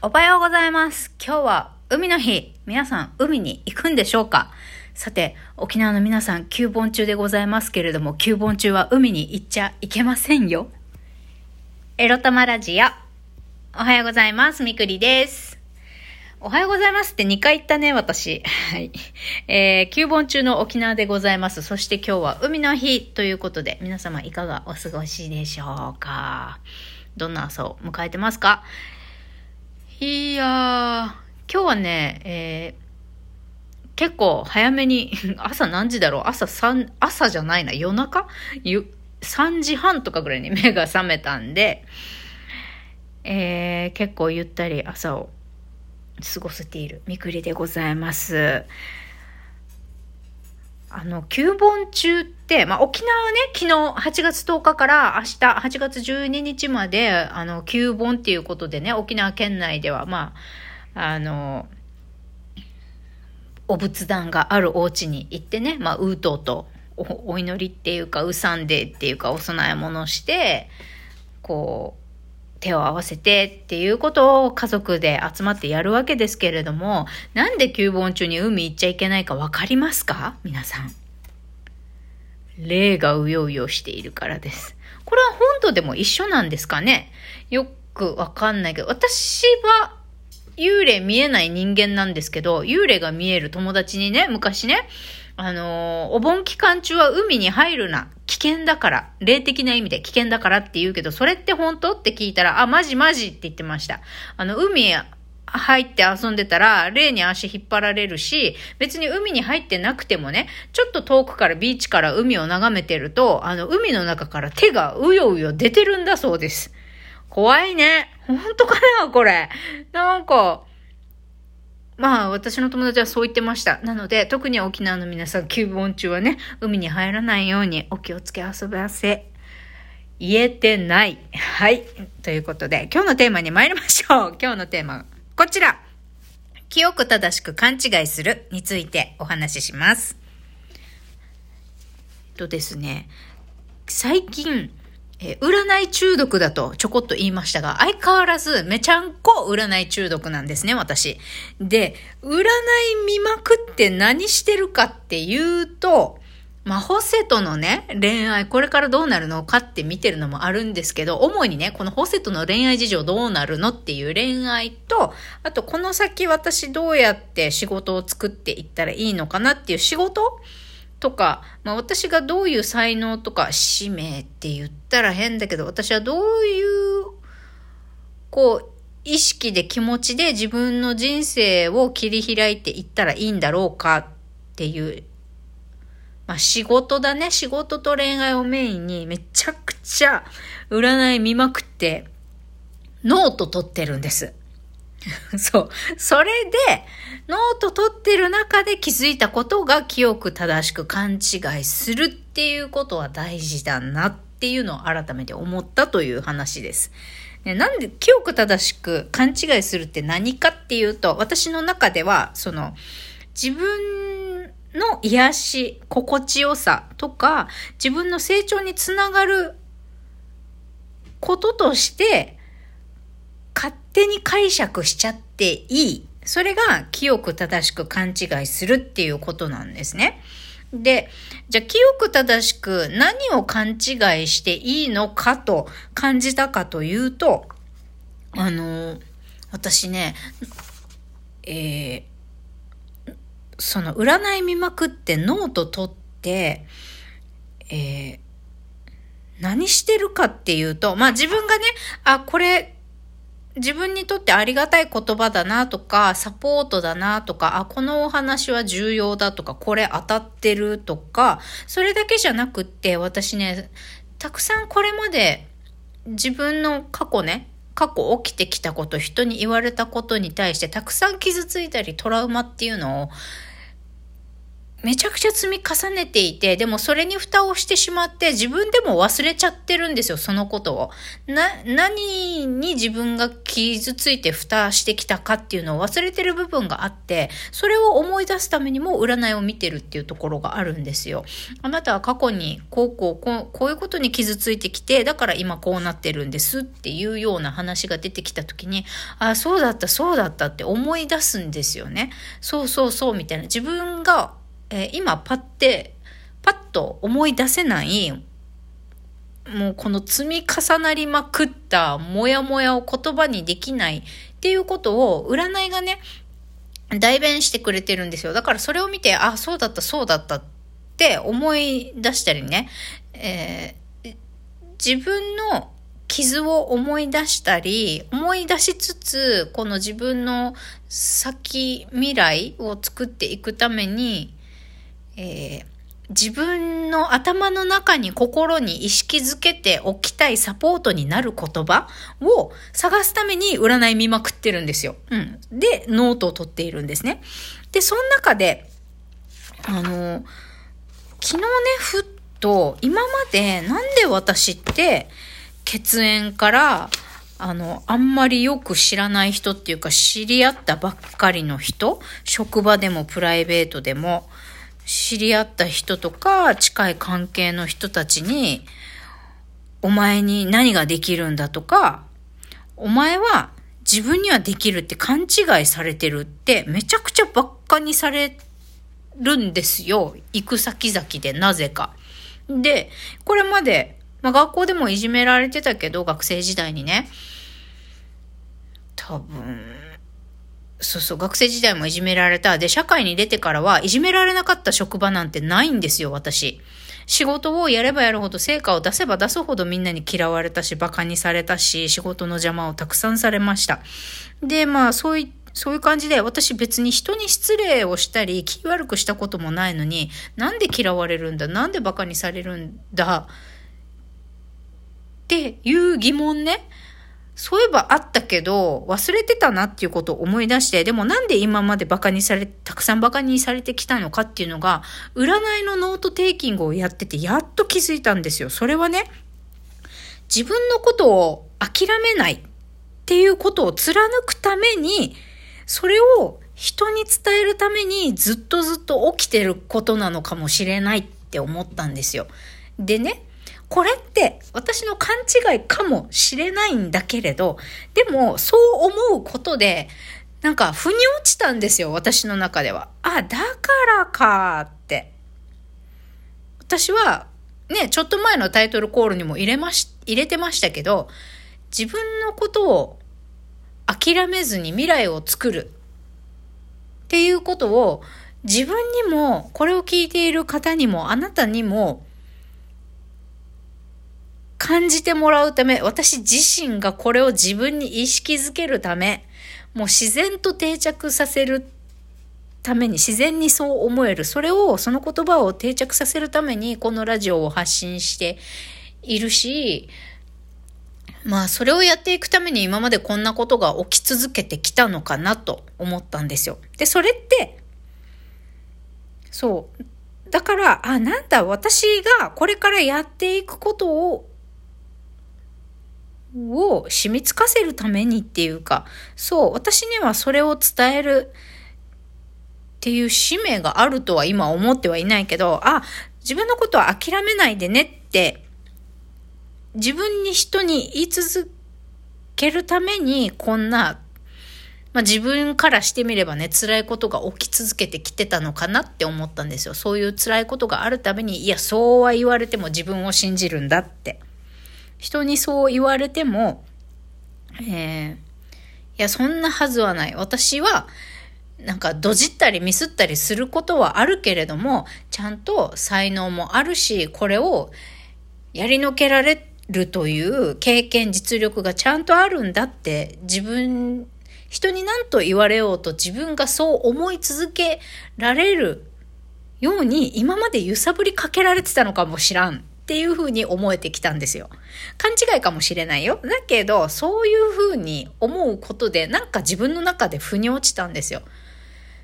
おはようございます。今日は海の日。皆さん、海に行くんでしょうか？さて、沖縄の皆さん、休盆中でございますけれども、休盆中は海に行っちゃいけませんよ。エロ玉ラジオ。おはようございます。みくりです。おはようございますって2回言ったね、私。はい。えー、休盆中の沖縄でございます。そして今日は海の日ということで、皆様いかがお過ごしでしょうか？どんな朝を迎えてますか？いやー、今日はね、えー、結構早めに、朝何時だろう？朝3、朝じゃないな、夜中？ゆ ?3 時半とかぐらいに 目が覚めたんで、えー、結構ゆったり朝を過ごせているみくりでございます。あの、休盆中って、まあ、沖縄はね、昨日8月10日から明日8月12日まで、あの、休盆っていうことでね、沖縄県内では、まあ、あの、お仏壇があるお家に行ってね、まあ、ウートとお祈りっていうか、うさんでっていうか、お供え物して、こう、手を合わせてっていうことを家族で集まってやるわけですけれども、なんで休盆中に海行っちゃいけないかわかりますか？皆さん。霊がうようよしているからです。これは本土でも一緒なんですかね？よくわかんないけど、私は幽霊見えない人間なんですけど、幽霊が見える友達にね、昔ね、あのお盆期間中は海に入るな。危険だから。霊的な意味で危険だからって言うけど、それって本当って聞いたら、あ、マジマジって言ってました。あの、海入って遊んでたら、霊に足引っ張られるし、別に海に入ってなくてもね、ちょっと遠くからビーチから海を眺めてると、あの、海の中から手がうようよ出てるんだそうです。怖いね。本当かなこれ。なんか、まあ、私の友達はそう言ってました。なので、特に沖縄の皆さん、休盆中はね、海に入らないようにお気をつけ遊ばせ。言えてない。はい。ということで、今日のテーマに参りましょう。今日のテーマ、こちら。清く正しく勘違いするについてお話しします。えっとですね、最近、えー占い中毒だとちょこっと言いましたが、相変わらずめちゃんこ占い中毒なんですね、私。で、占い見まくって何してるかっていうと、まあ、ホセとのね、恋愛、これからどうなるのかって見てるのもあるんですけど、主にね、このホセとの恋愛事情どうなるのっていう恋愛と、あとこの先私どうやって仕事を作っていったらいいのかなっていう仕事とか、まあ、私がどういう才能とか使命って言ったら変だけど、私はどういう、こう、意識で気持ちで自分の人生を切り開いていったらいいんだろうかっていう、まあ仕事だね。仕事と恋愛をメインにめちゃくちゃ占い見まくって、ノート取ってるんです。そう。それで、ノート取ってる中で気づいたことが清く正しく勘違いするっていうことは大事だなっていうのを改めて思ったという話です。ね、なんで清く正しく勘違いするって何かっていうと、私の中では、その、自分の癒し、心地よさとか、自分の成長につながることとして、手に解釈しちゃっていい。それが清く正しく勘違いするっていうことなんですね。で、じゃあ清く正しく何を勘違いしていいのかと感じたかというと、あの、私ね、えー、その占い見まくってノート取って、えー、何してるかっていうと、まあ自分がね、あ、これ自分にとってありがたい言葉だなとか、サポートだなとか、あ、このお話は重要だとか、これ当たってるとか、それだけじゃなくって、私ね、たくさんこれまで自分の過去ね、過去起きてきたこと、人に言われたことに対して、たくさん傷ついたりトラウマっていうのを、めちゃくちゃ積み重ねていて、でもそれに蓋をしてしまって自分でも忘れちゃってるんですよ、そのことを。な、何に自分が傷ついて蓋してきたかっていうのを忘れてる部分があって、それを思い出すためにも占いを見てるっていうところがあるんですよ。あなたは過去にこうこうこう、こういうことに傷ついてきて、だから今こうなってるんですっていうような話が出てきた時に、あ、そうだった、そうだったって思い出すんですよね。そうそうそうみたいな。自分がえー、今パッて、パッと思い出せない、もうこの積み重なりまくったモヤモヤを言葉にできないっていうことを占いがね、代弁してくれてるんですよ。だからそれを見て、あ、そうだった、そうだったって思い出したりね、えー、自分の傷を思い出したり、思い出しつつ、この自分の先未来を作っていくために、えー、自分の頭の中に心に意識づけておきたいサポートになる言葉を探すために占い見まくってるんですよ。うん。で、ノートを取っているんですね。で、その中で、あの、昨日ね、ふっと、今までなんで私って血縁からあの、あんまりよく知らない人っていうか知り合ったばっかりの人、職場でもプライベートでも、知り合った人とか近い関係の人たちに、お前に何ができるんだとか、お前は自分にはできるって勘違いされてるってめちゃくちゃばっかにされるんですよ。行く先々でなぜか。で、これまで、まあ、学校でもいじめられてたけど、学生時代にね。多分、そうそう、学生時代もいじめられた。で、社会に出てからはいじめられなかった職場なんてないんですよ、私。仕事をやればやるほど成果を出せば出すほどみんなに嫌われたし、馬鹿にされたし、仕事の邪魔をたくさんされました。で、まあ、そういそういう感じで、私別に人に失礼をしたり、気悪くしたこともないのに、なんで嫌われるんだなんで馬鹿にされるんだっていう疑問ね。そういえばあったけど、忘れてたなっていうことを思い出して、でもなんで今までバカにされ、たくさんバカにされてきたのかっていうのが、占いの note taking をやってて、やっと気づいたんですよ。それはね、自分のことを諦めないっていうことを貫くために、それを人に伝えるためにずっとずっと起きてることなのかもしれないって思ったんですよ。でね、これって私の勘違いかもしれないんだけれど、でもそう思うことで、なんか腑に落ちたんですよ、私の中では。あ、だからかって。私は、ね、ちょっと前のタイトルコールにも入れまし、入れてましたけど、自分のことを諦めずに未来を作るっていうことを自分にも、これを聞いている方にも、あなたにも感じてもらうため、私自身がこれを自分に意識づけるため、もう自然と定着させるために、自然にそう思える。それを、その言葉を定着させるために、このラジオを発信しているし、まあ、それをやっていくために今までこんなことが起き続けてきたのかなと思ったんですよ。で、それって、そう。だから、あ、なんだ、私がこれからやっていくことをを染みつかせるためにっていうか、そう、私にはそれを伝えるっていう使命があるとは今思ってはいないけど、あ、自分のことは諦めないでねって、自分に人に言い続けるためにこんな、まあ、自分からしてみればね、辛いことが起き続けてきてたのかなって思ったんですよ。そういう辛いことがあるために、いや、そうは言われても自分を信じるんだって。人にそう言われても、えー、いや、そんなはずはない。私は、なんか、どじったりミスったりすることはあるけれども、ちゃんと才能もあるし、これをやりのけられるという経験、実力がちゃんとあるんだって、自分、人に何と言われようと自分がそう思い続けられるように今まで揺さぶりかけられてたのかもしらんっていうふうに思えてきたんですよ。勘違いかもしれないよ。だけど、そういうふうに思うことで、なんか自分の中で腑に落ちたんですよ。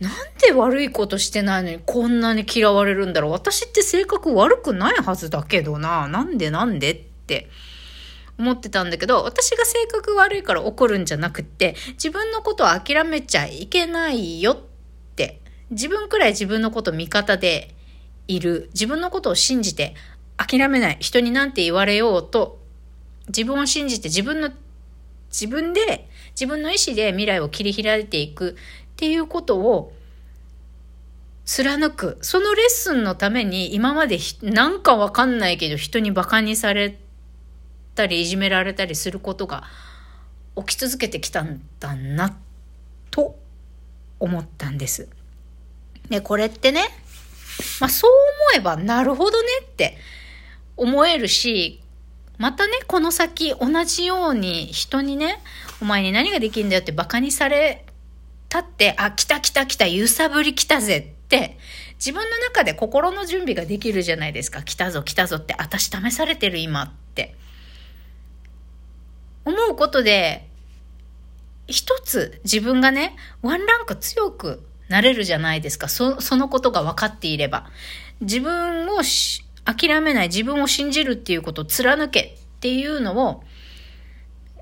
なんで悪いことしてないのにこんなに嫌われるんだろう私って性格悪くないはずだけどな。なんでなんでって思ってたんだけど、私が性格悪いから怒るんじゃなくって、自分のことを諦めちゃいけないよって、自分くらい自分のこと味方でいる、自分のことを信じて諦めない、人になんて言われようと、自分を信じて自分の、自分で、自分の意思で未来を切り開いていくっていうことを貫く。そのレッスンのために今までなんかわかんないけど人に馬鹿にされたりいじめられたりすることが起き続けてきたんだなと思ったんです。で、これってね、まあそう思えばなるほどねって思えるし、またね、この先同じように人にね、お前に何ができるんだよって馬鹿にされたって、あ、来た来た来た、揺さぶり来たぜって、自分の中で心の準備ができるじゃないですか。来たぞ来たぞって、私試されてる今って。思うことで、一つ自分がね、ワンランク強くなれるじゃないですか。そ、そのことが分かっていれば。自分をし諦めない、自分を信じるっていうことを貫けっていうのを、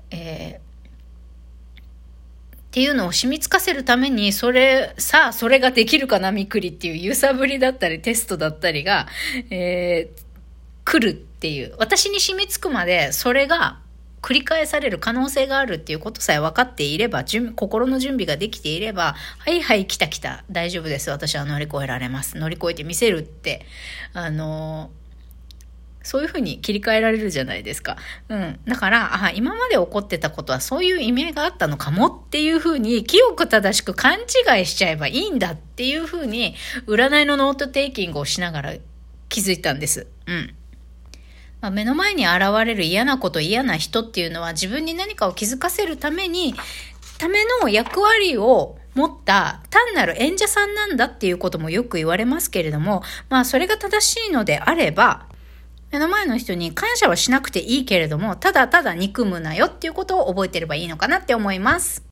えー、っていうのを染みつかせるために、それ、さあ、それができるかな、みくりっていう揺さぶりだったり、テストだったりが、えー、来るっていう。私に染みつくまで、それが繰り返される可能性があるっていうことさえ分かっていれば、心の準備ができていれば、はいはい、来た来た、大丈夫です。私は乗り越えられます。乗り越えてみせるって、あのそういうふうに切り替えられるじゃないですか。うん。だから、あ、今まで起こってたことはそういう意味合いがあったのかもっていうふうに、清く正しく勘違いしちゃえばいいんだっていうふうに、占いの note taking をしながら気づいたんです。うん。まあ、目の前に現れる嫌なこと嫌な人っていうのは自分に何かを気づかせるために、ための役割を持った単なる演者さんなんだっていうこともよく言われますけれども、まあそれが正しいのであれば、目の前の人に感謝はしなくていいけれども、ただただ憎むなよっていうことを覚えてればいいのかなって思います。